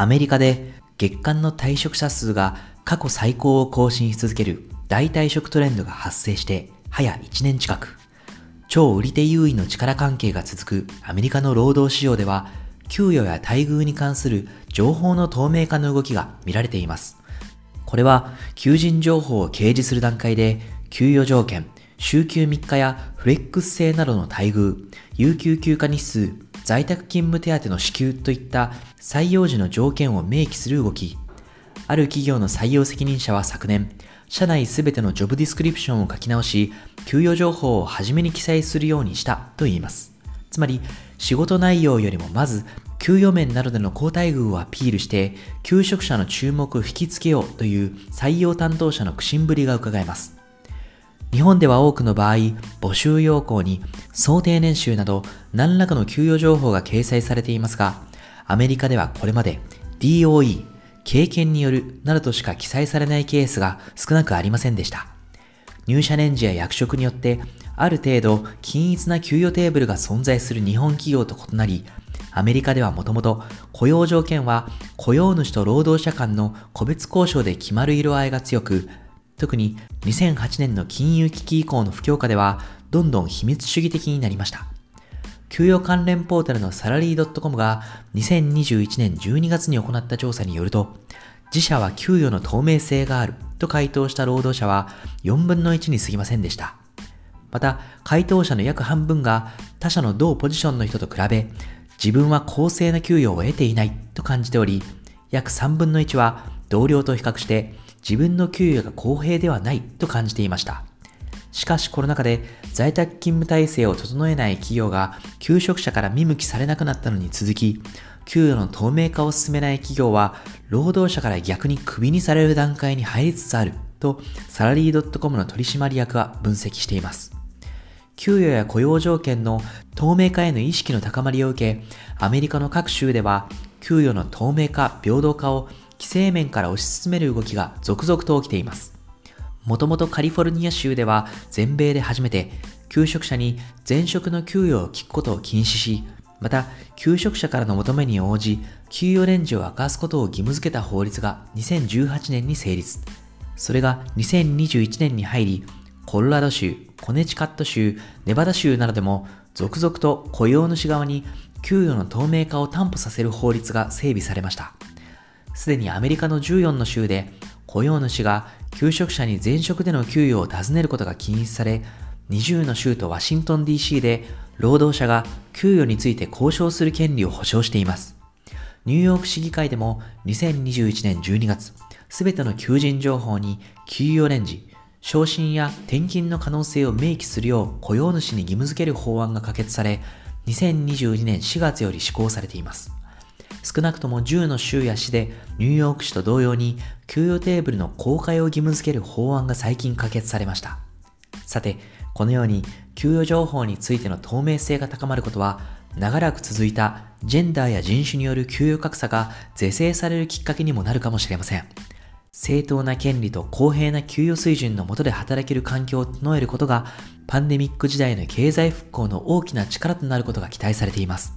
アメリカで月間の退職者数が過去最高を更新し続ける大退職トレンドが発生して早1年近く、超売り手優位の力関係が続くアメリカの労働市場では、給与や待遇に関する情報の透明化の動きが見られています。これは、求人情報を掲示する段階で、給与条件、週休3日やフレックス制などの待遇、有給休暇日数、在宅勤務手当の支給といった採用時の条件を明記する動き。ある企業の採用責任者は昨年、社内すべてのジョブディスクリプションを書き直し、給与情報を初めに記載するようにしたと言います。つまり、仕事内容よりもまず、給与面などでの高待遇をアピールして、求職者の注目を引きつけようという採用担当者の苦心ぶりが伺えます。日本では多くの場合、募集要項に想定年収など何らかの給与情報が掲載されていますが、アメリカではこれまで DOE、経験によるなどとしか記載されないケースが少なくありませんでした。入社年次や役職によってある程度均一な給与テーブルが存在する日本企業と異なり、アメリカではもともと雇用条件は雇用主と労働者間の個別交渉で決まる色合いが強く、特に2008年の金融危機以降の不況下では、どんどん秘密主義的になりました。給与関連ポータルのサラリー .com が2021年12月に行った調査によると、自社は給与の透明性があると回答した労働者は4分の1に過ぎませんでした。また、回答者の約半分が他社の同ポジションの人と比べ、自分は公正な給与を得ていないと感じており、約3分の1は同僚と比較して自分の給与が公平ではないと感じていました。しかしコロナ禍で在宅勤務体制を整えない企業が求職者から見向きされなくなったのに続き、給与の透明化を進めない企業は労働者から逆にクビにされる段階に入りつつあるとサラリー .com の取締役は分析しています。給与や雇用条件の透明化への意識の高まりを受け、アメリカの各州では給与の透明化、平等化を規制面から推し進める動きが続々と起きています。もともとカリフォルニア州では全米で初めて求職者に前職の給与を聞くことを禁止し、また求職者からの求めに応じ給与レンジを明かすことを義務付けた法律が2018年に成立。それが2021年に入り、コロラド州、コネチカット州、ネバダ州などでも続々と雇用主側に給与の透明化を担保させる法律が整備されました。すでにアメリカの14の州で雇用主が求職者に前職での給与を尋ねることが禁止され、20の州とワシントン DC で労働者が給与について交渉する権利を保障しています。ニューヨーク市議会でも2021年12月、すべての求人情報に給与レンジ、昇進や転勤の可能性を明記するよう雇用主に義務付ける法案が可決され、2022年4月より施行されています。少なくとも10の州や市でニューヨーク市と同様に給与テーブルの公開を義務付ける法案が最近可決されました。さて、このように給与情報についての透明性が高まることは長らく続いたジェンダーや人種による給与格差が是正されるきっかけにもなるかもしれません。正当な権利と公平な給与水準の下で働ける環境を整えることがパンデミック時代の経済復興の大きな力となることが期待されています。